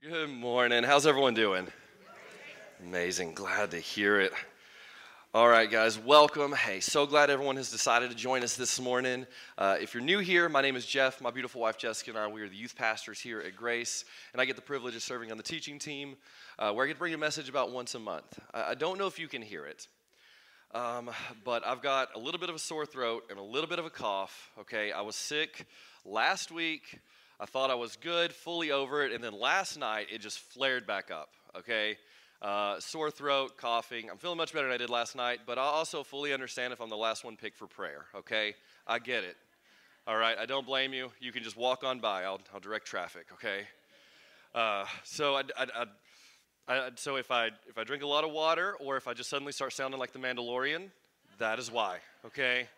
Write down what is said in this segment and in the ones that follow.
Good morning. How's everyone doing? Amazing. Glad to hear it. All right, guys, welcome. Hey, so glad everyone has decided to join us this morning. Uh, if you're new here, my name is Jeff. My beautiful wife Jessica and I, we are the youth pastors here at Grace, and I get the privilege of serving on the teaching team, uh, where I get to bring a message about once a month. I, I don't know if you can hear it, um, but I've got a little bit of a sore throat and a little bit of a cough. Okay, I was sick last week. I thought I was good, fully over it, and then last night it just flared back up. Okay. Uh, sore throat, coughing. I'm feeling much better than I did last night, but I also fully understand if I'm the last one picked for prayer, okay? I get it. All right, I don't blame you. You can just walk on by, I'll, I'll direct traffic, okay? Uh, so, I, I, I, so if, I, if I drink a lot of water or if I just suddenly start sounding like the Mandalorian, that is why, okay?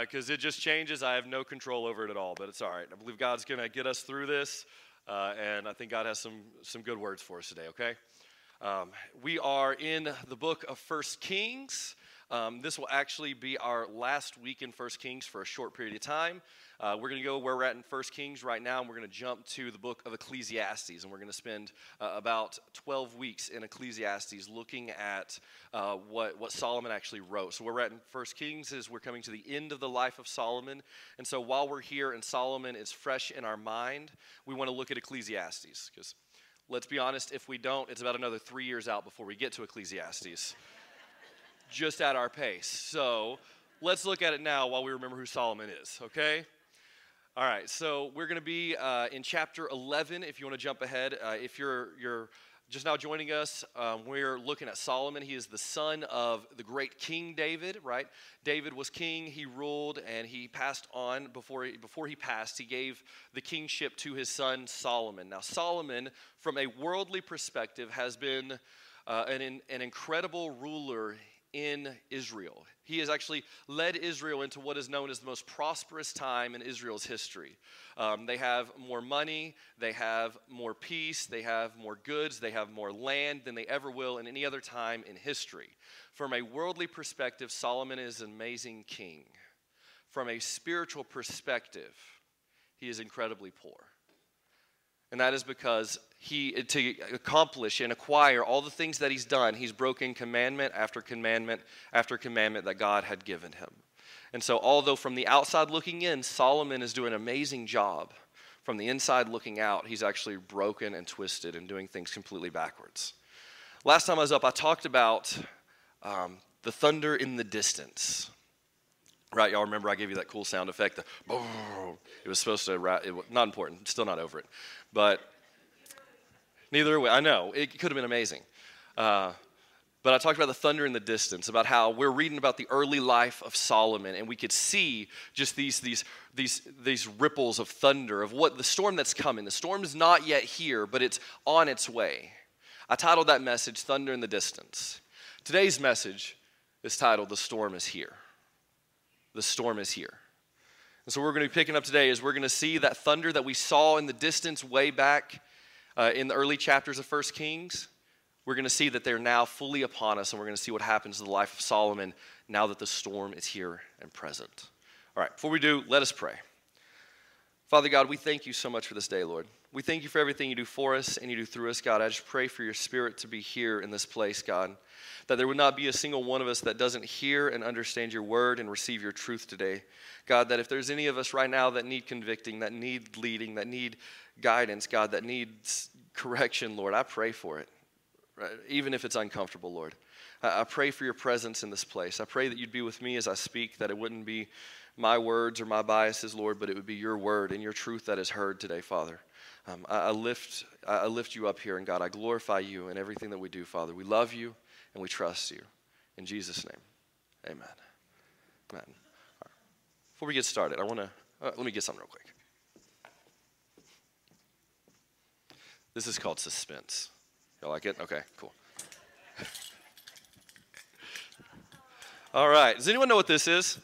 Because uh, it just changes. I have no control over it at all, but it's all right. I believe God's going to get us through this, uh, and I think God has some, some good words for us today, okay? Um, we are in the book of First Kings. Um, this will actually be our last week in First Kings for a short period of time. Uh, we're going to go where we're at in First Kings right now, and we're going to jump to the book of Ecclesiastes, and we're going to spend uh, about 12 weeks in Ecclesiastes looking at uh, what, what Solomon actually wrote. So where we're at in First Kings is we're coming to the end of the life of Solomon, and so while we're here and Solomon is fresh in our mind, we want to look at Ecclesiastes because Let's be honest, if we don't, it's about another three years out before we get to Ecclesiastes. Just at our pace. So let's look at it now while we remember who Solomon is, okay? All right, so we're going to be uh, in chapter 11 if you want to jump ahead. Uh, if you're, you're just now joining us, um, we're looking at Solomon. He is the son of the great King David, right? David was king, he ruled, and he passed on. Before he, before he passed, he gave the kingship to his son Solomon. Now, Solomon, from a worldly perspective, has been uh, an, an incredible ruler in Israel. He has actually led Israel into what is known as the most prosperous time in Israel's history. Um, they have more money, they have more peace, they have more goods, they have more land than they ever will in any other time in history. From a worldly perspective, Solomon is an amazing king. From a spiritual perspective, he is incredibly poor. And that is because he to accomplish and acquire all the things that he's done he's broken commandment after commandment after commandment that god had given him. And so although from the outside looking in solomon is doing an amazing job from the inside looking out he's actually broken and twisted and doing things completely backwards. Last time i was up i talked about um, the thunder in the distance. Right y'all remember i gave you that cool sound effect the, boom. it was supposed to it, not important still not over it but Neither way. I know. It could have been amazing. Uh, but I talked about the thunder in the distance, about how we're reading about the early life of Solomon, and we could see just these, these, these, these ripples of thunder, of what the storm that's coming. The storm is not yet here, but it's on its way. I titled that message, Thunder in the Distance. Today's message is titled, The Storm is Here. The Storm is Here. And so, we're going to be picking up today is we're going to see that thunder that we saw in the distance way back uh, in the early chapters of First Kings, we're going to see that they're now fully upon us, and we're going to see what happens to the life of Solomon now that the storm is here and present. All right, before we do, let us pray. Father God, we thank you so much for this day, Lord. We thank you for everything you do for us and you do through us, God. I just pray for your spirit to be here in this place, God. That there would not be a single one of us that doesn't hear and understand your word and receive your truth today. God, that if there's any of us right now that need convicting, that need leading, that need guidance, God, that needs correction, Lord, I pray for it, even if it's uncomfortable, Lord. I pray for your presence in this place. I pray that you'd be with me as I speak, that it wouldn't be my words or my biases, Lord, but it would be your word and your truth that is heard today, Father. Um, I, I, lift, I lift you up here, and God, I glorify you in everything that we do, Father. We love you and we trust you. In Jesus' name, amen. Amen. Right. Before we get started, I want to, uh, let me get something real quick. This is called suspense. Y'all like it? Okay, cool. all right. Does anyone know what this is?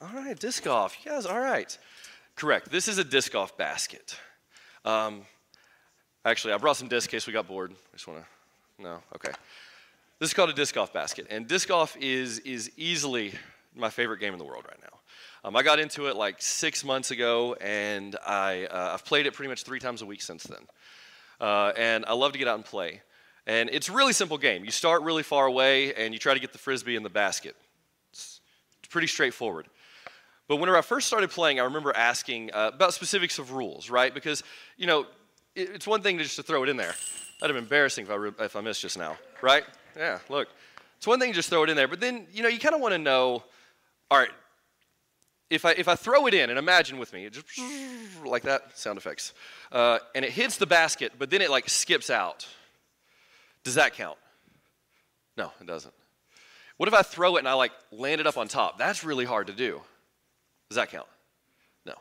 All right, disc golf. You guys, all right. Correct. This is a disc golf basket. Um, actually, I brought some discs in case we got bored. I just want to. No? Okay. This is called a disc golf basket. And disc golf is, is easily my favorite game in the world right now. Um, I got into it like six months ago, and I, uh, I've played it pretty much three times a week since then. Uh, and I love to get out and play. And it's a really simple game. You start really far away, and you try to get the frisbee in the basket. It's pretty straightforward. But whenever I first started playing, I remember asking uh, about specifics of rules, right? Because, you know, it, it's one thing to just to throw it in there. That'd have been embarrassing if I, if I missed just now, right? Yeah, look. It's one thing to just throw it in there, but then, you know, you kind of want to know, all right, if I, if I throw it in, and imagine with me, just like that, sound effects, uh, and it hits the basket, but then it like skips out, does that count? No, it doesn't. What if I throw it and I like land it up on top? That's really hard to do. Does that count? No.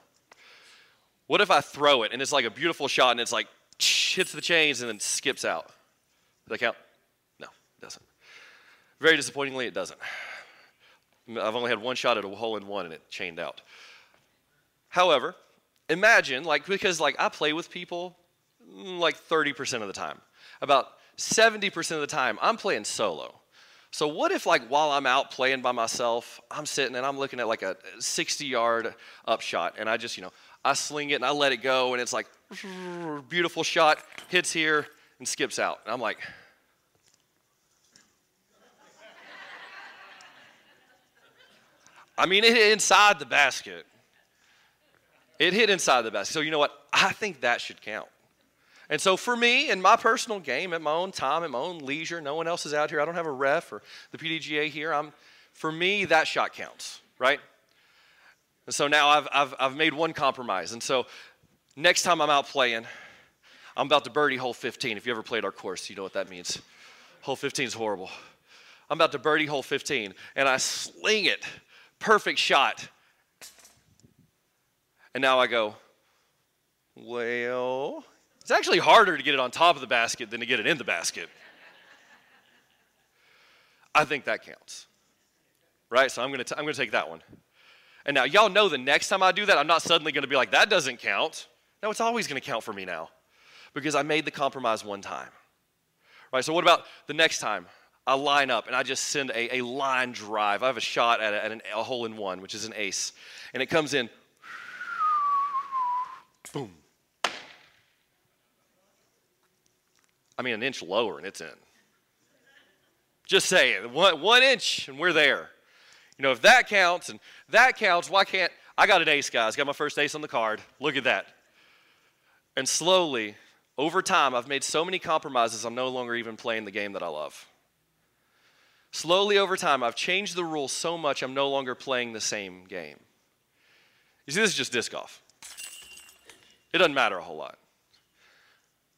What if I throw it and it's like a beautiful shot and it's like hits the chains and then skips out? Does that count? No, it doesn't. Very disappointingly, it doesn't. I've only had one shot at a hole in one and it chained out. However, imagine, like, because like I play with people mm, like 30% of the time. About 70% of the time, I'm playing solo. So what if like while I'm out playing by myself, I'm sitting and I'm looking at like a 60 yard upshot and I just, you know, I sling it and I let it go and it's like beautiful shot, hits here and skips out. And I'm like, I mean, it hit inside the basket. It hit inside the basket. So, you know what? I think that should count. And so, for me, in my personal game, at my own time, at my own leisure, no one else is out here. I don't have a ref or the PDGA here. I'm, for me, that shot counts, right? And so now I've, I've, I've made one compromise. And so, next time I'm out playing, I'm about to birdie hole 15. If you ever played our course, you know what that means. Hole 15 is horrible. I'm about to birdie hole 15, and I sling it perfect shot. And now I go, well, it's actually harder to get it on top of the basket than to get it in the basket. I think that counts. Right? So I'm going to I'm going to take that one. And now y'all know the next time I do that, I'm not suddenly going to be like that doesn't count. No, it's always going to count for me now because I made the compromise one time. Right? So what about the next time? I line up and I just send a, a line drive. I have a shot at, a, at an, a hole in one, which is an ace. And it comes in, boom. I mean, an inch lower and it's in. Just saying, one, one inch and we're there. You know, if that counts and that counts, why can't I got an ace, guys? Got my first ace on the card. Look at that. And slowly, over time, I've made so many compromises, I'm no longer even playing the game that I love. Slowly over time, I've changed the rules so much I'm no longer playing the same game. You see, this is just disc golf. It doesn't matter a whole lot.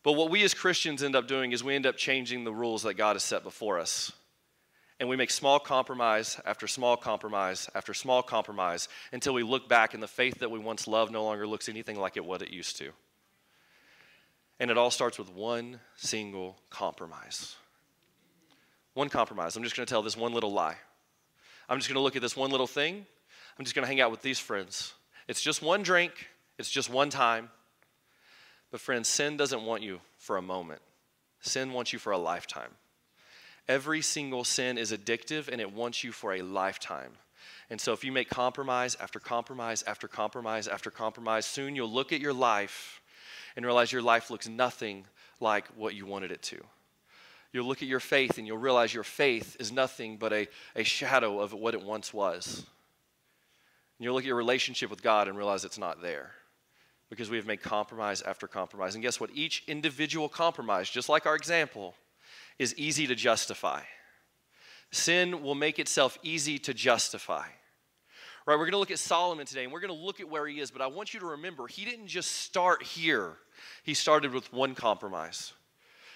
But what we as Christians end up doing is we end up changing the rules that God has set before us. And we make small compromise after small compromise after small compromise until we look back and the faith that we once loved no longer looks anything like it what it used to. And it all starts with one single compromise. One compromise. I'm just going to tell this one little lie. I'm just going to look at this one little thing. I'm just going to hang out with these friends. It's just one drink, it's just one time. But, friends, sin doesn't want you for a moment, sin wants you for a lifetime. Every single sin is addictive and it wants you for a lifetime. And so, if you make compromise after compromise after compromise after compromise, soon you'll look at your life and realize your life looks nothing like what you wanted it to you'll look at your faith and you'll realize your faith is nothing but a, a shadow of what it once was. And you'll look at your relationship with God and realize it's not there because we have made compromise after compromise. And guess what? Each individual compromise, just like our example, is easy to justify. Sin will make itself easy to justify. Right, we're going to look at Solomon today and we're going to look at where he is, but I want you to remember he didn't just start here. He started with one compromise.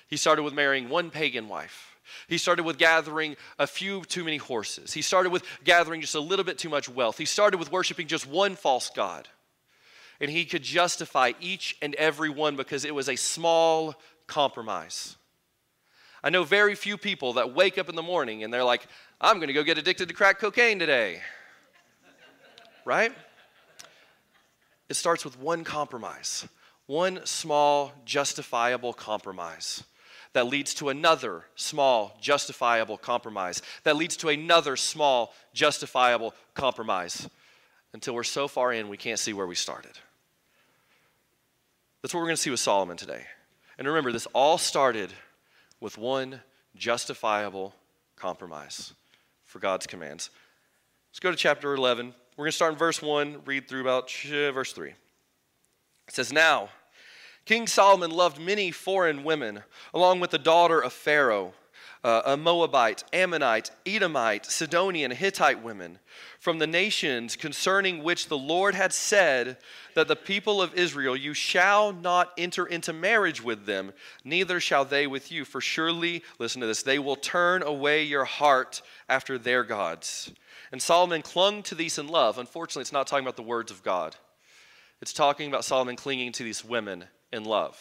He started with marrying one pagan wife. He started with gathering a few too many horses. He started with gathering just a little bit too much wealth. He started with worshiping just one false God. And he could justify each and every one because it was a small compromise. I know very few people that wake up in the morning and they're like, I'm going to go get addicted to crack cocaine today. right? It starts with one compromise, one small, justifiable compromise that leads to another small, justifiable compromise, that leads to another small, justifiable compromise. until we're so far in we can't see where we started. That's what we're going to see with Solomon today. And remember, this all started with one justifiable compromise for God's commands. Let's go to chapter 11. We're going to start in verse 1, read through about verse 3. It says, Now, King Solomon loved many foreign women, along with the daughter of Pharaoh, uh, a Moabite, Ammonite, Edomite, Sidonian, Hittite women, from the nations concerning which the Lord had said that the people of Israel, you shall not enter into marriage with them, neither shall they with you. For surely, listen to this, they will turn away your heart after their gods. And Solomon clung to these in love. Unfortunately, it's not talking about the words of God, it's talking about Solomon clinging to these women in love.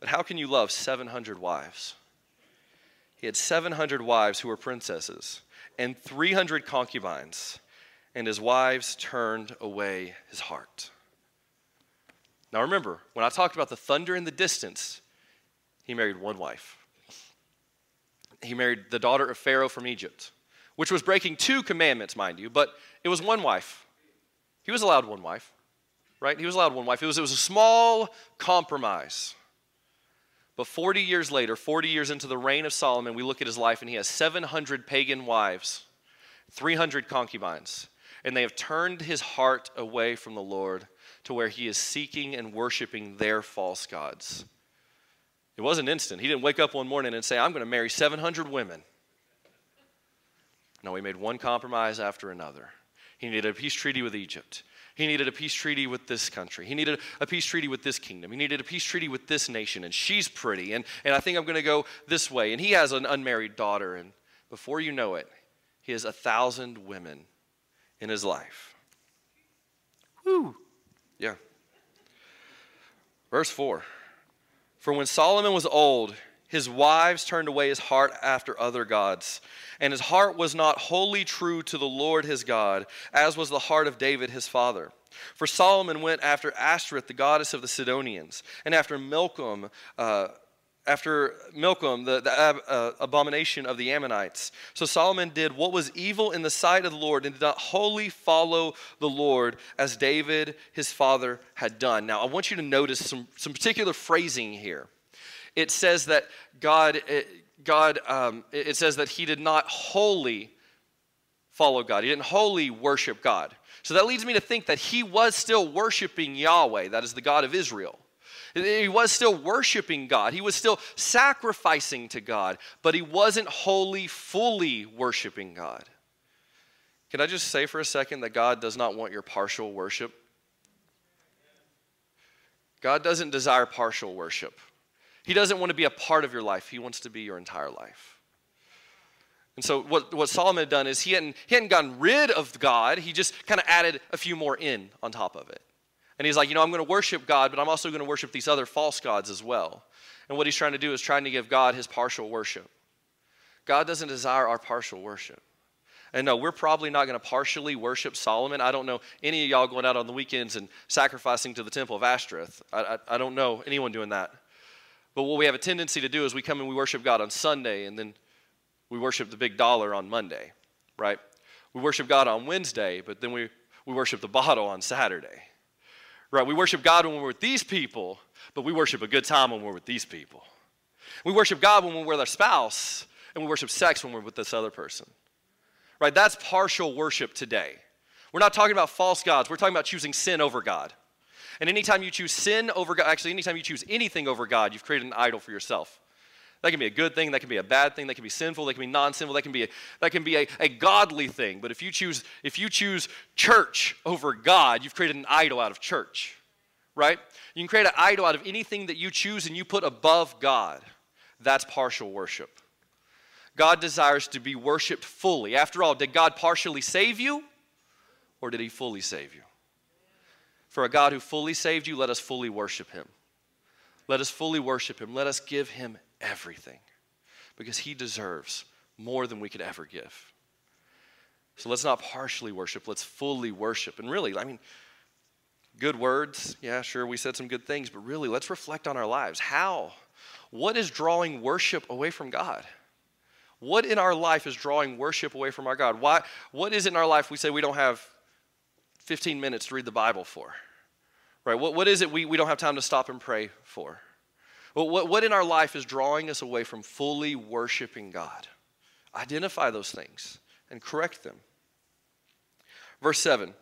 But how can you love 700 wives? He had 700 wives who were princesses and 300 concubines, and his wives turned away his heart. Now remember, when I talked about the thunder in the distance, he married one wife. He married the daughter of Pharaoh from Egypt which was breaking two commandments, mind you, but it was one wife. He was allowed one wife, right? He was allowed one wife. It was, it was a small compromise. But 40 years later, 40 years into the reign of Solomon, we look at his life and he has 700 pagan wives, 300 concubines, and they have turned his heart away from the Lord to where he is seeking and worshiping their false gods. It wasn't instant. He didn't wake up one morning and say, I'm going to marry 700 women. No, he made one compromise after another. He needed a peace treaty with Egypt. He needed a peace treaty with this country. He needed a peace treaty with this kingdom. He needed a peace treaty with this nation. And she's pretty. And, and I think I'm going to go this way. And he has an unmarried daughter. And before you know it, he has a thousand women in his life. Whew. Yeah. Verse 4 For when Solomon was old, his wives turned away his heart after other gods, and his heart was not wholly true to the Lord his God, as was the heart of David his father. For Solomon went after Ashtoreth, the goddess of the Sidonians, and after Milcom, uh, after Milcom, the, the uh, abomination of the Ammonites. So Solomon did what was evil in the sight of the Lord and did not wholly follow the Lord as David his father had done. Now, I want you to notice some, some particular phrasing here it says that God, it, God um, it says that he did not wholly follow God. He didn't wholly worship God. So that leads me to think that he was still worshiping Yahweh, that is the God of Israel. He was still worshiping God. He was still sacrificing to God, but he wasn't wholly, fully worshiping God. Can I just say for a second that God does not want your partial worship? God doesn't desire partial worship. He doesn't want to be a part of your life, He wants to be your entire life. And so, what, what Solomon had done is he hadn't, he hadn't gotten rid of God, he just kind of added a few more in on top of it. And he's like, you know, I'm going to worship God, but I'm also going to worship these other false gods as well. And what he's trying to do is trying to give God his partial worship. God doesn't desire our partial worship. And no, we're probably not going to partially worship Solomon. I don't know any of y'all going out on the weekends and sacrificing to the temple of Ashtoreth. I, I, I don't know anyone doing that. But what we have a tendency to do is we come and we worship God on Sunday and then we worship the big dollar on Monday, right? We worship God on Wednesday, but then we, we worship the bottle on Saturday, right? We worship God when we're with these people, but we worship a good time when we're with these people. We worship God when we're with our spouse, and we worship sex when we're with this other person, right? That's partial worship today. We're not talking about false gods, we're talking about choosing sin over God. And anytime you choose sin over God, actually, anytime you choose anything over God, you've created an idol for yourself. That can be a good thing, that can be a bad thing, that can be sinful, that can be non-sinful, that can be a, that can be a, a godly thing. But if you choose if you choose church over God, you've created an idol out of church. Right? You can create an idol out of anything that you choose and you put above God. That's partial worship. God desires to be worshiped fully. After all, did God partially save you or did he fully save you? For a God who fully saved you, let us fully worship him. Let us fully worship him. Let us give him everything because he deserves more than we could ever give. So let's not partially worship, let's fully worship. And really, I mean, good words, yeah, sure, we said some good things, but really, let's reflect on our lives. How? What is drawing worship away from God? What in our life is drawing worship away from our God? Why, what is in our life we say we don't have 15 minutes to read the Bible for? Right? What, what is it we, we don't have time to stop and pray for? What, what in our life is drawing us away from fully worshiping God? Identify those things and correct them. Verse 7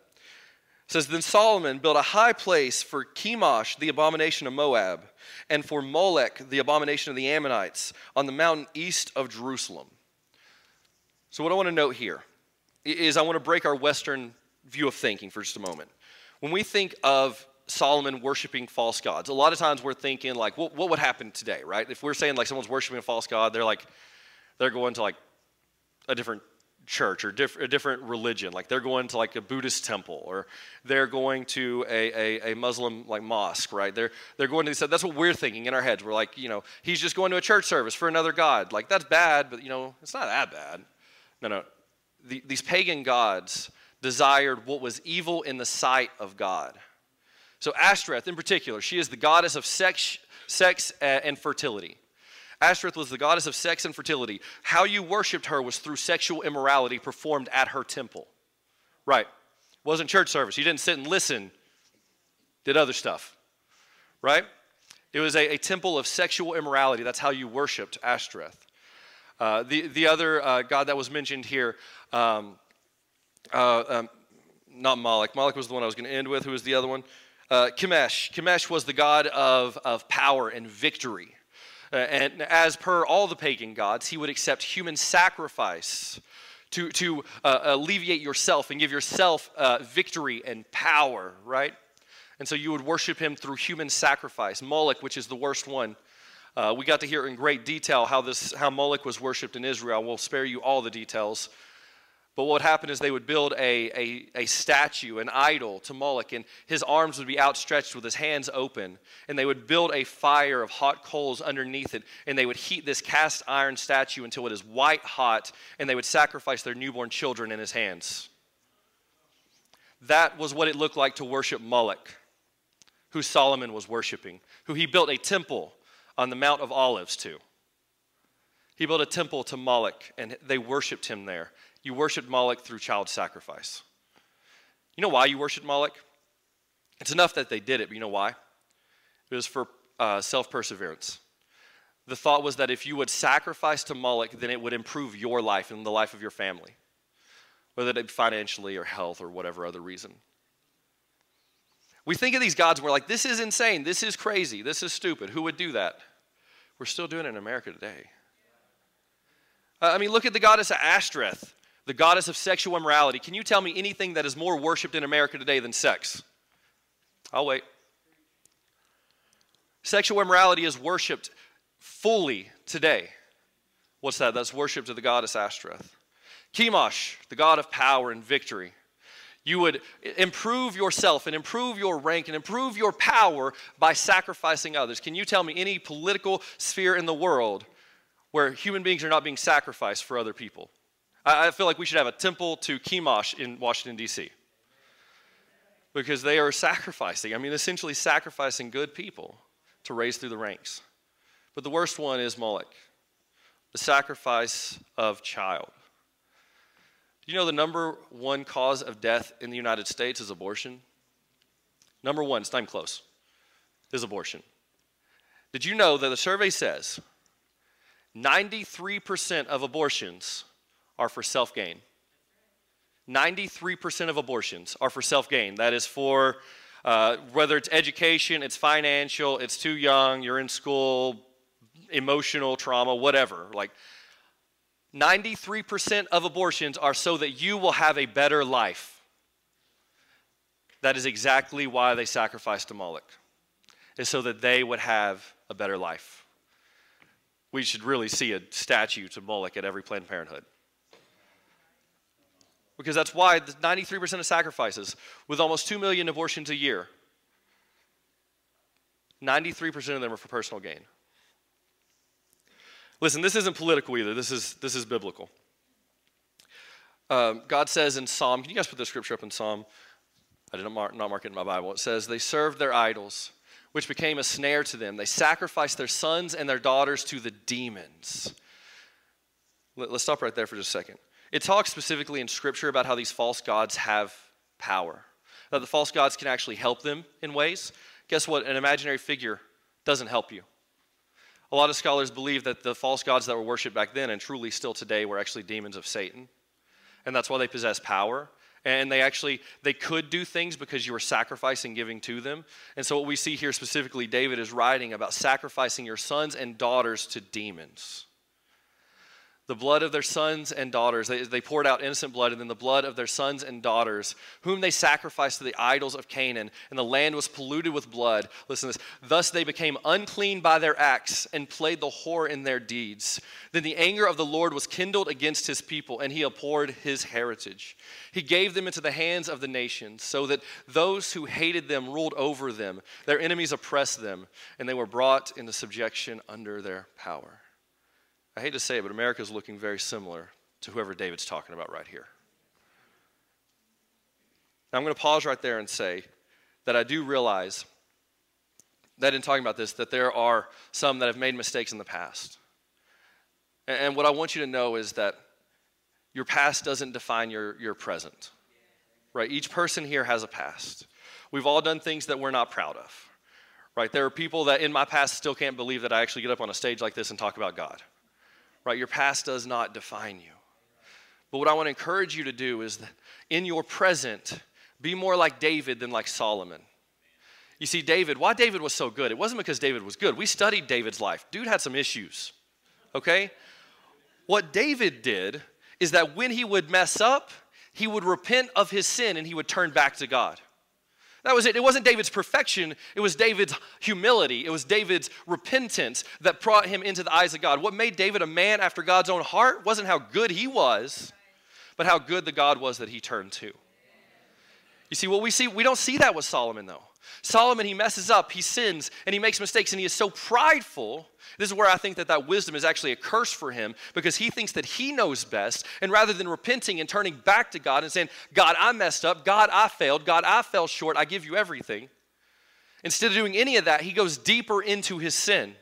says, Then Solomon built a high place for Chemosh, the abomination of Moab, and for Molech, the abomination of the Ammonites, on the mountain east of Jerusalem. So, what I want to note here is I want to break our Western view of thinking for just a moment. When we think of Solomon worshiping false gods, a lot of times we're thinking, like, what, what would happen today, right? If we're saying, like, someone's worshiping a false god, they're like, they're going to, like, a different church or diff- a different religion. Like they're going to like a Buddhist temple or they're going to a, a, a Muslim like mosque, right? They're, they're going to, so that's what we're thinking in our heads. We're like, you know, he's just going to a church service for another God. Like that's bad, but you know, it's not that bad. No, no. The, these pagan gods desired what was evil in the sight of God. So Ashtoreth in particular, she is the goddess of sex, sex and fertility. Ashtoreth was the goddess of sex and fertility. How you worshiped her was through sexual immorality performed at her temple. Right. Wasn't church service. You didn't sit and listen, did other stuff. Right? It was a, a temple of sexual immorality. That's how you worshiped Ashtoreth. Uh, the, the other uh, god that was mentioned here, um, uh, um, not Moloch. Moloch was the one I was going to end with. Who was the other one? Uh, Chemosh. Chemosh was the god of, of power and victory. Uh, and as per all the pagan gods, he would accept human sacrifice to, to uh, alleviate yourself and give yourself uh, victory and power, right? And so you would worship him through human sacrifice. Moloch, which is the worst one. Uh, we got to hear in great detail how this how Moloch was worshipped in Israel. We'll spare you all the details. But what would happen is they would build a, a, a, statue, an idol to Moloch, and his arms would be outstretched with his hands open. And they would build a fire of hot coals underneath it, and they would heat this cast iron statue until it is white hot, and they would sacrifice their newborn children in his hands. That was what it looked like to worship Moloch, who Solomon was worshiping, who he built a temple on the Mount of Olives to. He built a temple to Moloch, and they worshiped him there. You worshiped Moloch through child sacrifice. You know why you worshiped Moloch? It's enough that they did it, but you know why? It was for uh, self perseverance. The thought was that if you would sacrifice to Moloch, then it would improve your life and the life of your family, whether it be financially or health or whatever other reason. We think of these gods and we're like, this is insane, this is crazy, this is stupid. Who would do that? We're still doing it in America today. Uh, I mean, look at the goddess Ashtoreth the goddess of sexual immorality. Can you tell me anything that is more worshiped in America today than sex? I'll wait. Sexual immorality is worshiped fully today. What's that? That's worship to the goddess Ashtoreth. Chemosh, the god of power and victory. You would improve yourself and improve your rank and improve your power by sacrificing others. Can you tell me any political sphere in the world where human beings are not being sacrificed for other people? I feel like we should have a temple to Chemosh in Washington, D.C. Because they are sacrificing, I mean, essentially sacrificing good people to raise through the ranks. But the worst one is Moloch, the sacrifice of child. Do you know the number one cause of death in the United States is abortion? Number one, it's not close, is abortion. Did you know that the survey says 93% of abortions are for self gain. 93% of abortions are for self gain. That is for uh, whether it's education, it's financial, it's too young, you're in school, emotional trauma, whatever. Like 93% of abortions are so that you will have a better life. That is exactly why they sacrificed to Moloch, is so that they would have a better life. We should really see a statue to Moloch at every Planned Parenthood because that's why 93% of sacrifices, with almost 2 million abortions a year, 93% of them are for personal gain. Listen, this isn't political either. This is, this is biblical. Um, God says in Psalm, can you guys put the scripture up in Psalm? I did not mark, not mark it in my Bible. It says, They served their idols, which became a snare to them. They sacrificed their sons and their daughters to the demons. Let, let's stop right there for just a second. It talks specifically in Scripture about how these false gods have power. that the false gods can actually help them in ways. Guess what? An imaginary figure doesn't help you. A lot of scholars believe that the false gods that were worshipped back then and truly still today were actually demons of Satan. And that's why they possess power. And they actually they could do things because you were sacrificing giving to them. And so what we see here specifically David is writing about sacrificing your sons and daughters to demons the blood of their sons and daughters. They, they poured out innocent blood, and then the blood of their sons and daughters, whom they sacrificed to the idols of Canaan, and the land was polluted with blood. Listen to this. Thus they became unclean by their acts and played the whore in their deeds. Then the anger of the Lord was kindled against his people, and he abhorred his heritage. He gave them into the hands of the nations, so that those who hated them ruled over them. Their enemies oppressed them, and they were brought into subjection under their power. I hate to say it, but America is looking very similar to whoever David's talking about right here. Now, I'm going to pause right there and say that I do realize that in talking about this, that there are some that have made mistakes in the past. And what I want you to know is that your past doesn't define your, your present. Right? Each person here has a past. We've all done things that we're not proud of. Right? There are people that in my past still can't believe that I actually get up on a stage like this and talk about God right? Your past does not define you. But what I want to encourage you to do is in your present, be more like David than like Solomon. You see, David, why David was so good, it wasn't because David was good. We studied David's life. Dude had some issues, okay? What David did is that when he would mess up, he would repent of his sin and he would turn back to God. That was it. It wasn't David's perfection, it was David's humility, it was David's repentance that brought him into the eyes of God. What made David a man after God's own heart wasn't how good he was, but how good the God was that he turned to. You see, what we see, we don't see that with Solomon though. Solomon, he messes up, he sins, and he makes mistakes, and he is so prideful. This is where I think that that wisdom is actually a curse for him because he thinks that he knows best. And rather than repenting and turning back to God and saying, God, I messed up, God, I failed, God, I fell short, I give you everything. Instead of doing any of that, he goes deeper into his sin.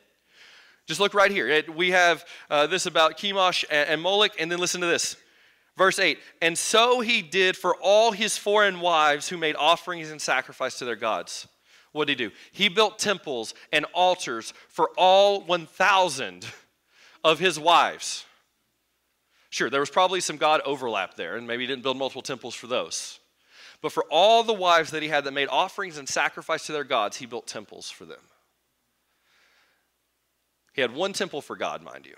Just look right here. We have uh, this about Chemosh and, and Moloch, and then listen to this. Verse 8, and so he did for all his foreign wives who made offerings and sacrifice to their gods. What did he do? He built temples and altars for all 1,000 of his wives. Sure, there was probably some God overlap there, and maybe he didn't build multiple temples for those. But for all the wives that he had that made offerings and sacrifice to their gods, he built temples for them. He had one temple for God, mind you,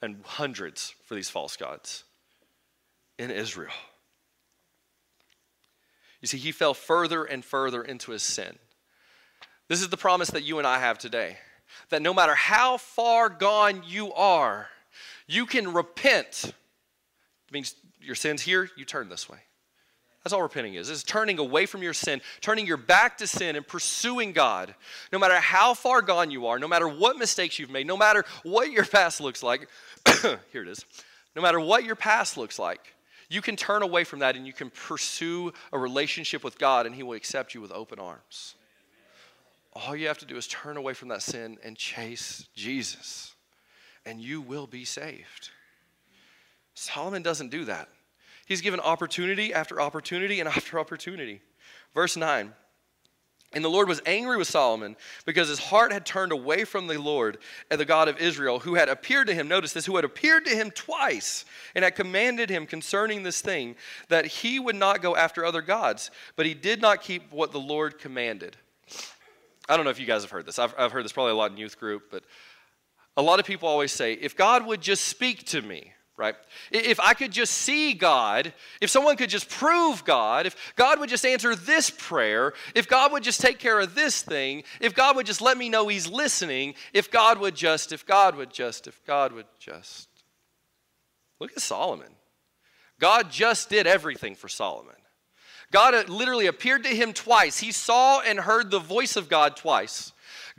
and hundreds for these false gods in Israel. You see, he fell further and further into his sin. This is the promise that you and I have today that no matter how far gone you are, you can repent. It means your sin's here, you turn this way. That's all repenting is. It's turning away from your sin, turning your back to sin and pursuing God. No matter how far gone you are, no matter what mistakes you've made, no matter what your past looks like, here it is. No matter what your past looks like, you can turn away from that and you can pursue a relationship with God, and He will accept you with open arms. All you have to do is turn away from that sin and chase Jesus, and you will be saved. Solomon doesn't do that. He's given opportunity after opportunity and after opportunity. Verse 9 and the Lord was angry with Solomon because his heart had turned away from the Lord and the God of Israel, who had appeared to him, notice this, who had appeared to him twice and had commanded him concerning this thing, that he would not go after other gods, but he did not keep what the Lord commanded. I don't know if you guys have heard this. I've, I've heard this probably a lot in youth group, but a lot of people always say, if God would just speak to me, right? If I could just see God, if someone could just prove God, if God would just answer this prayer, if God would just take care of this thing, if God would just let me know He's listening, if God would just, if God would just, if God would just. Look at Solomon. God just did everything for Solomon. God uh, literally appeared to him twice. He saw and heard the voice of God twice.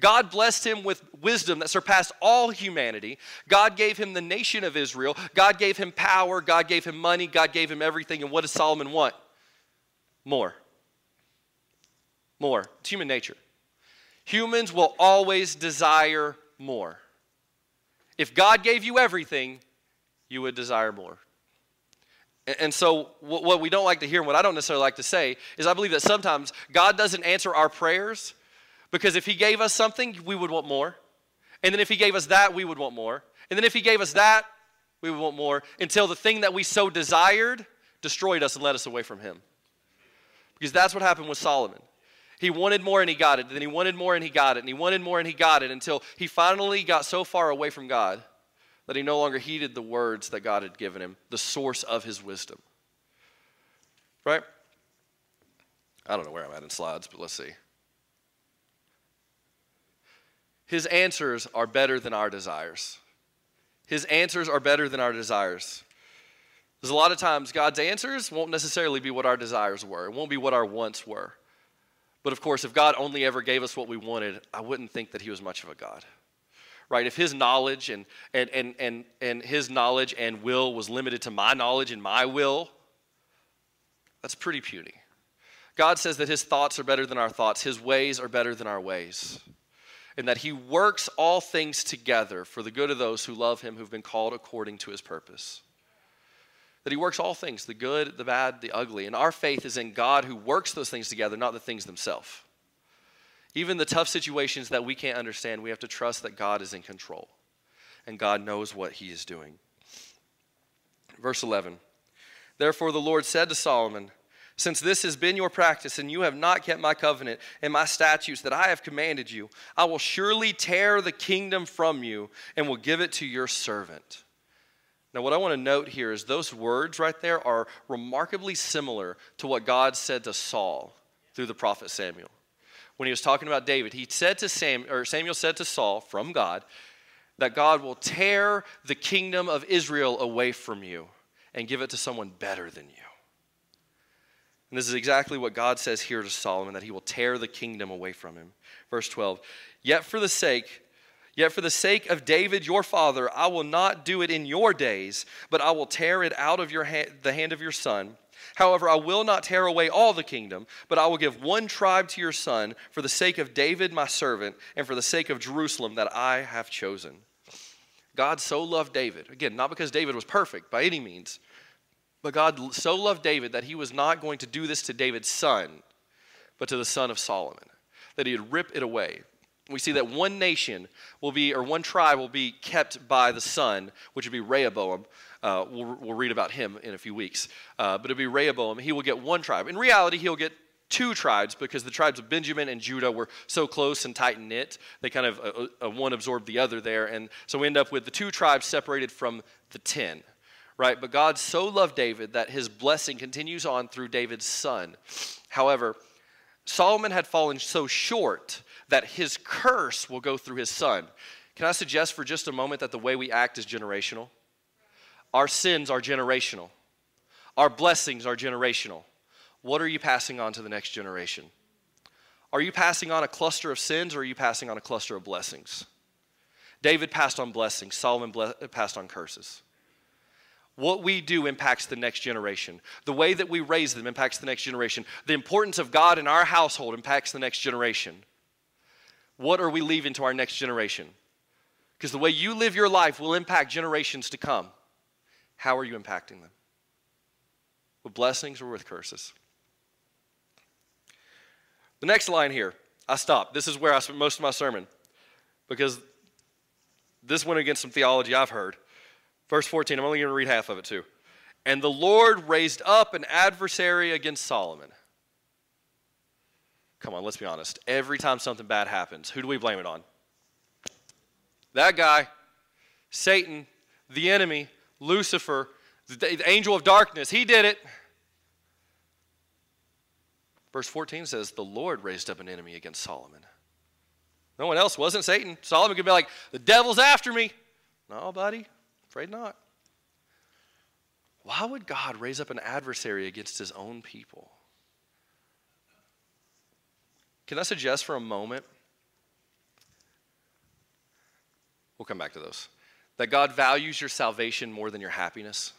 God blessed him with wisdom that surpassed all humanity. God gave him the nation of Israel. God gave him power. God gave him money. God gave him everything. And what does Solomon want? More. More. It's human nature. Humans will always desire more. If God gave you everything, you would desire more. And so, what we don't like to hear, and what I don't necessarily like to say, is I believe that sometimes God doesn't answer our prayers because if He gave us something, we would want more. And then if He gave us that, we would want more. And then if He gave us that, we would want more until the thing that we so desired destroyed us and led us away from Him. Because that's what happened with Solomon. He wanted more and he got it. Then he wanted more and he got it. And he wanted more and he got it until he finally got so far away from God that he no longer heeded the words that God had given him, the source of his wisdom. Right? I don't know where I'm at in slides, but let's see. His answers are better than our desires. His answers are better than our desires. There's a lot of times God's answers won't necessarily be what our desires were, it won't be what our wants were. But of course, if God only ever gave us what we wanted, I wouldn't think that he was much of a God. Right? If his knowledge and, and, and, and, and his knowledge and will was limited to my knowledge and my will, that's pretty puny. God says that his thoughts are better than our thoughts, his ways are better than our ways, and that he works all things together for the good of those who love him, who've been called according to his purpose that he works all things the good, the bad, the ugly. And our faith is in God who works those things together, not the things themselves. Even the tough situations that we can't understand, we have to trust that God is in control and God knows what he is doing. Verse 11 Therefore, the Lord said to Solomon, since this has been your practice, and you have not kept my covenant and my statutes that I have commanded you, I will surely tear the kingdom from you and will give it to your servant. Now, what I want to note here is those words right there are remarkably similar to what God said to Saul through the prophet Samuel. When he was talking about David, he said to Sam, or Samuel said to Saul from God that God will tear the kingdom of Israel away from you and give it to someone better than you. And this is exactly what God says here to Solomon that he will tear the kingdom away from him. Verse 12, yet for the sake Yet for the sake of David your father, I will not do it in your days, but I will tear it out of your ha- the hand of your son. However, I will not tear away all the kingdom, but I will give one tribe to your son for the sake of David my servant and for the sake of Jerusalem that I have chosen. God so loved David, again, not because David was perfect by any means, but God so loved David that he was not going to do this to David's son, but to the son of Solomon, that he'd rip it away we see that one nation will be, or one tribe will be kept by the son, which would be Rehoboam. Uh, we'll, we'll, read about him in a few weeks. Uh, but it'll be Rehoboam. He will get one tribe. In reality, he'll get two tribes because the tribes of Benjamin and Judah were so close and tight knit. They kind of, uh, uh, one absorbed the other there. And so we end up with the two tribes separated from the ten, right? But God so loved David that his blessing continues on through David's son. However, Solomon had fallen so short that his curse will go through his son. Can I suggest for just a moment that the way we act is generational? Our sins are generational, our blessings are generational. What are you passing on to the next generation? Are you passing on a cluster of sins or are you passing on a cluster of blessings? David passed on blessings, Solomon ble- passed on curses. What we do impacts the next generation. The way that we raise them impacts the next generation. The importance of God in our household impacts the next generation. What are we leaving to our next generation? Because the way you live your life will impact generations to come. How are you impacting them? With blessings or with curses? The next line here, I stop. This is where I spent most of my sermon because this went against some theology I've heard. Verse 14, I'm only going to read half of it too. And the Lord raised up an adversary against Solomon Come on, let's be honest. Every time something bad happens, who do we blame it on? That guy, Satan, the enemy, Lucifer, the angel of darkness. He did it. Verse 14 says, The Lord raised up an enemy against Solomon. No one else wasn't Satan. Solomon could be like, The devil's after me. No, buddy, afraid not. Why would God raise up an adversary against his own people? Can I suggest for a moment? We'll come back to those. That God values your salvation more than your happiness.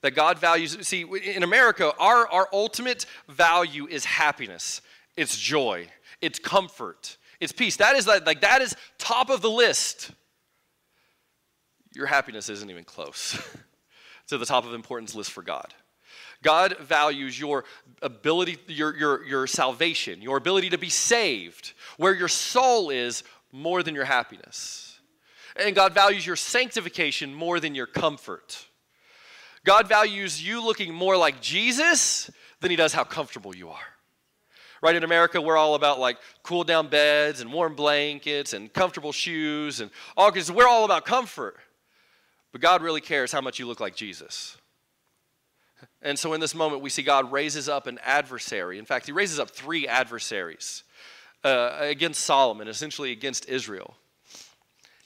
That God values, see, in America, our, our ultimate value is happiness, it's joy, it's comfort, it's peace. That is like, like that is top of the list. Your happiness isn't even close. to the top of importance list for God. God values your ability, your, your, your salvation, your ability to be saved, where your soul is, more than your happiness. And God values your sanctification more than your comfort. God values you looking more like Jesus than He does how comfortable you are. Right in America, we're all about like cool down beds and warm blankets and comfortable shoes and all because we're all about comfort. But God really cares how much you look like Jesus. And so in this moment, we see God raises up an adversary. In fact, he raises up three adversaries uh, against Solomon, essentially against Israel.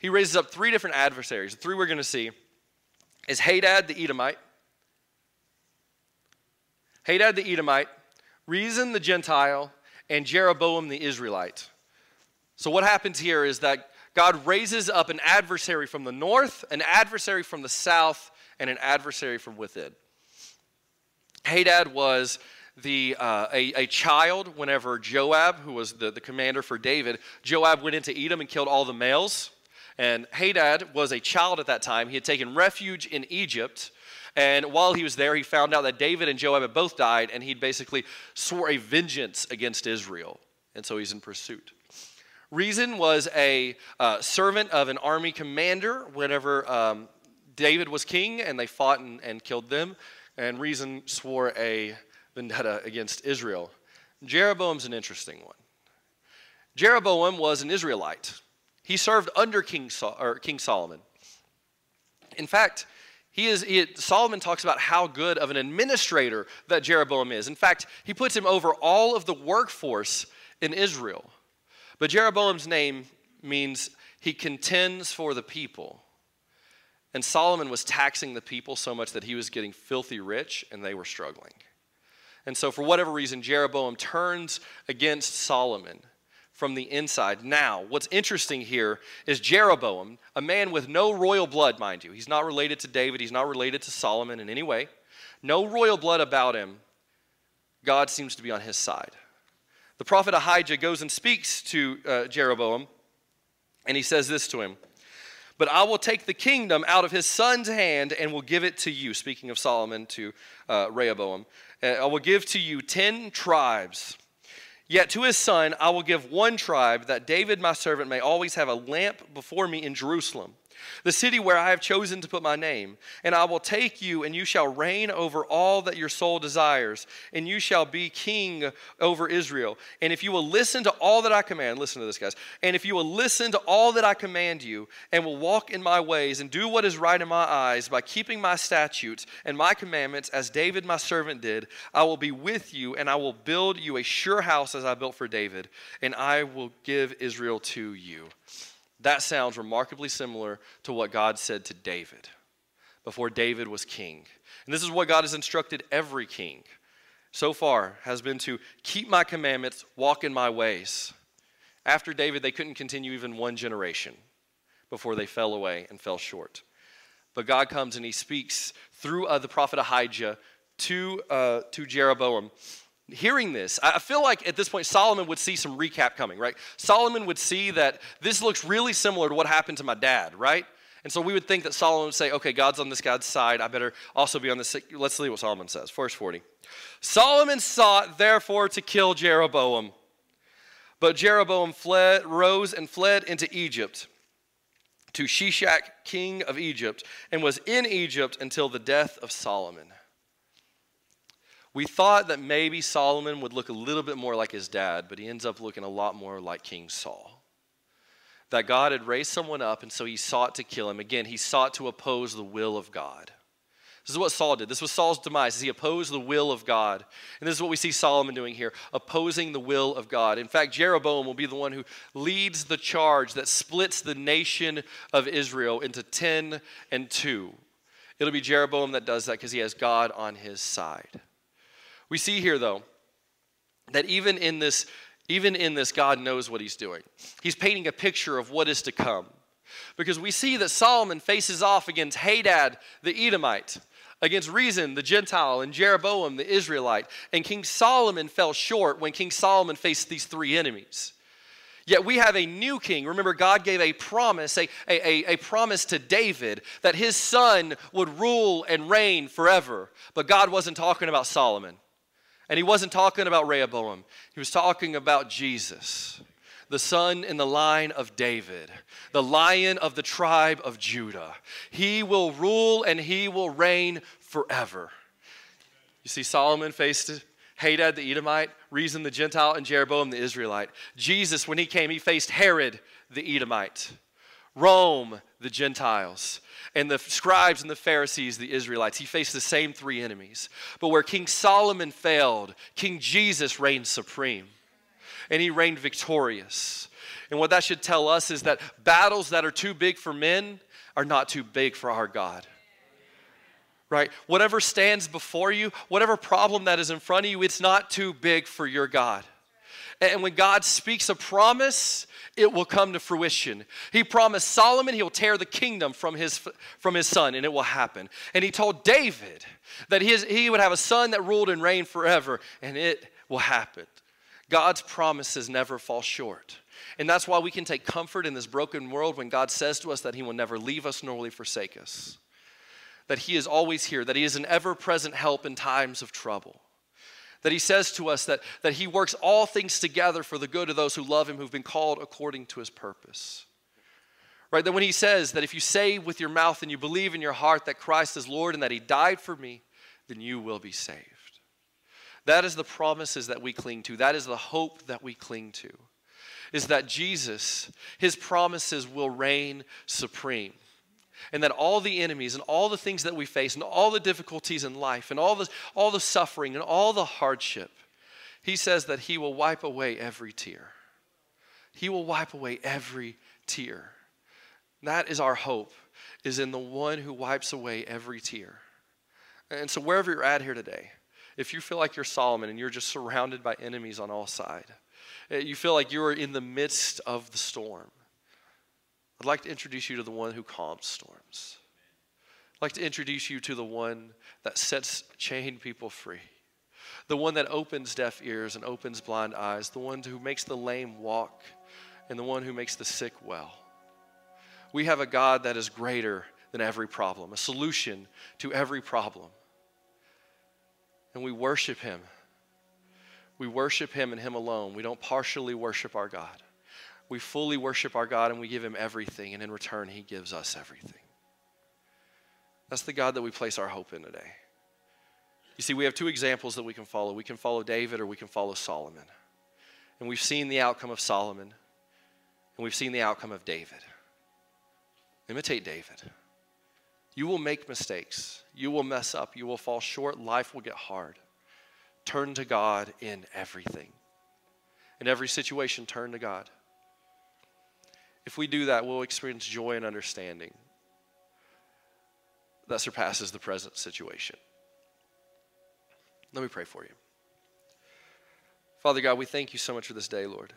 He raises up three different adversaries. The three we're going to see is Hadad the Edomite, Hadad the Edomite, Rezin the Gentile, and Jeroboam the Israelite. So what happens here is that God raises up an adversary from the north, an adversary from the south, and an adversary from within. Hadad was the, uh, a, a, child whenever Joab, who was the, the commander for David, Joab went into Edom and killed all the males. And Hadad was a child at that time. He had taken refuge in Egypt. And while he was there, he found out that David and Joab had both died, and he'd basically swore a vengeance against Israel. And so he's in pursuit. Rezin was a uh, servant of an army commander whenever um, David was king, and they fought and, and killed them and Rezin swore a vendetta against Israel. Jeroboam's an interesting one. Jeroboam was an Israelite. He served under King, King Solomon. In fact, he is, he, Solomon talks about how good of an administrator that Jeroboam is. In fact, he puts him over all of the workforce in Israel. But Jeroboam's name means he contends for the people. And Solomon was taxing the people so much that he was getting filthy rich and they were struggling. And so, for whatever reason, Jeroboam turns against Solomon from the inside. Now, what's interesting here is Jeroboam, a man with no royal blood, mind you. He's not related to David, he's not related to Solomon in any way. No royal blood about him. God seems to be on his side. The prophet Ahijah goes and speaks to uh, Jeroboam, and he says this to him but I will take the kingdom out of his son's hand and will give it to you. Speaking of Solomon to uh, Rehoboam, I will give to you ten tribes. Yet to his son I will give one tribe, that David my servant may always have a lamp before me in Jerusalem the city where I have chosen to put my name. And I will take you, and you shall reign over all that your soul desires, and you shall be king over Israel. And if you will listen to all that I command, listen to this, guys, and if you will listen to all that I command you, and will walk in my ways, and do what is right in my eyes by keeping my statutes and my commandments, as David my servant did, I will be with you, and I will build you a sure house as I built for David, and I will give Israel to you. That sounds remarkably similar to what God said to David before David was king. And this is what God has instructed every king so far has been to keep my commandments, walk in my ways. After David, they couldn't continue even one generation before they fell away and fell short. But God comes and he speaks through uh, the prophet Ahijah to, uh, to Jeroboam hearing this, I feel like at this point Solomon would see some recap coming, right? Solomon would see that this looks really similar to what happened to my dad, right? And so we would think that Solomon would say, okay, God's on this guy's side. I better also be on this. Let's see what Solomon says. Verse 40. Solomon sought, therefore, to kill Jeroboam. But Jeroboam fled, rose and fled into Egypt to Shishak, king of Egypt, and was in Egypt until the death of Solomon. We thought that maybe Solomon would look a little bit more like his dad, but he ends up looking a lot more like King Saul. That God had raised someone up, and so he sought to kill him. Again, he sought to oppose the will of God. This is what Saul did. This was Saul's demise. He opposed the will of God. And this is what we see Solomon doing here, opposing the will of God. In fact, Jeroboam will be the one who leads the charge that splits the nation of Israel into 10 and 2. It'll be Jeroboam that does that because he has God on his side. We see here, though, that even in this, even in this, God knows what he's doing. He's painting a picture of what is to come. Because we see that Solomon faces off against Hadad the Edomite, against Rezin the Gentile, and Jeroboam the Israelite. And King Solomon fell short when King Solomon faced these three enemies. Yet we have a new king. Remember, God gave a promise, a, a, a, promise to David that his son would rule and reign forever. But God wasn't talking about Solomon. And he wasn't talking about Rehoboam. He was talking about Jesus, the son in the line of David, the lion of the tribe of Judah. He will rule and he will reign forever. You see, Solomon faced Hadad the Edomite, Rezin the Gentile, and Jeroboam the Israelite. Jesus, when he came, he faced Herod the Edomite, Rome the Gentiles, and the scribes and the Pharisees, the Israelites. He faced the same three enemies. But where King Solomon failed, King Jesus reigned supreme, and he reigned victorious. And what that should tell us is that battles that are too big for men are not too big for our God right? Whatever stands before you, whatever problem that is in front of you, it's not too big for your God. And when God speaks a promise, it will come to fruition. He promised Solomon he'll tear the kingdom from his, from his son, and it will happen. And he told David that his, he would have a son that ruled and reigned forever, and it will happen. God's promises never fall short. And that's why we can take comfort in this broken world when God says to us that he will never leave us nor will he forsake us that He is always here, that He is an ever present help in times of trouble. That He says to us that, that He works all things together for the good of those who love Him, who've been called according to His purpose. Right? That when He says that if you say with your mouth and you believe in your heart that Christ is Lord and that He died for me, then you will be saved. That is the promises that we cling to. That is the hope that we cling to. Is that Jesus, His promises will reign supreme and that all the enemies and all the things that we face and all the difficulties in life and all the, all the suffering and all the hardship, he says that he will wipe away every tear. He will wipe away every tear. That is our hope, is in the one who wipes away every tear. And so wherever you're at here today, if you feel like you're Solomon and you're just surrounded by enemies on all sides, eh, you feel like you're in the midst of the storm, I'd like to introduce you to the one who calms storms. I'd like to introduce you to the one that sets chained people free, the one that opens deaf ears and opens blind eyes, the one who makes the lame walk, and the one who makes the sick well. We have a God that is greater than every problem, a solution to every problem. And we worship Him. We worship Him and Him alone. We don't partially worship our God we fully worship our God and we give Him everything, and in return, He gives us everything. That's the God that we place our hope in today. You see, we have two examples that we can follow. We can follow David or we can follow Solomon. And we've seen the outcome of Solomon, and we've seen the outcome of David. Imitate David. You will make mistakes, you will mess up, you will fall short, life will get hard. Turn to God in everything. In every situation, turn to God. If we do that, we'll experience joy and understanding that surpasses the present situation. Let me pray for you. Father God, we thank you so much for this day, Lord.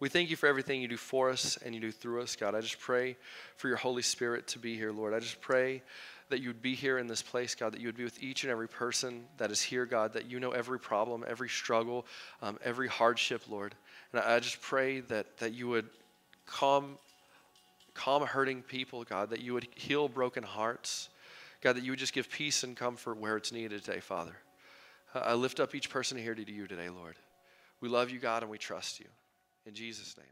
We thank you for everything you do for us and you do through us, God. I just pray for your Holy Spirit to be here, Lord. I just pray that you would be here in this place, God, that you would be with each and every person that is here, God, that you know every problem, every struggle, um, every hardship, Lord. And I, just pray that, that you would calm calm hurting people, God, that you would heal broken hearts. God, that you would just give peace and comfort where it's needed today, Father. I lift up each person here to you today, Lord. We love you, God, and we trust you. In Jesus' name.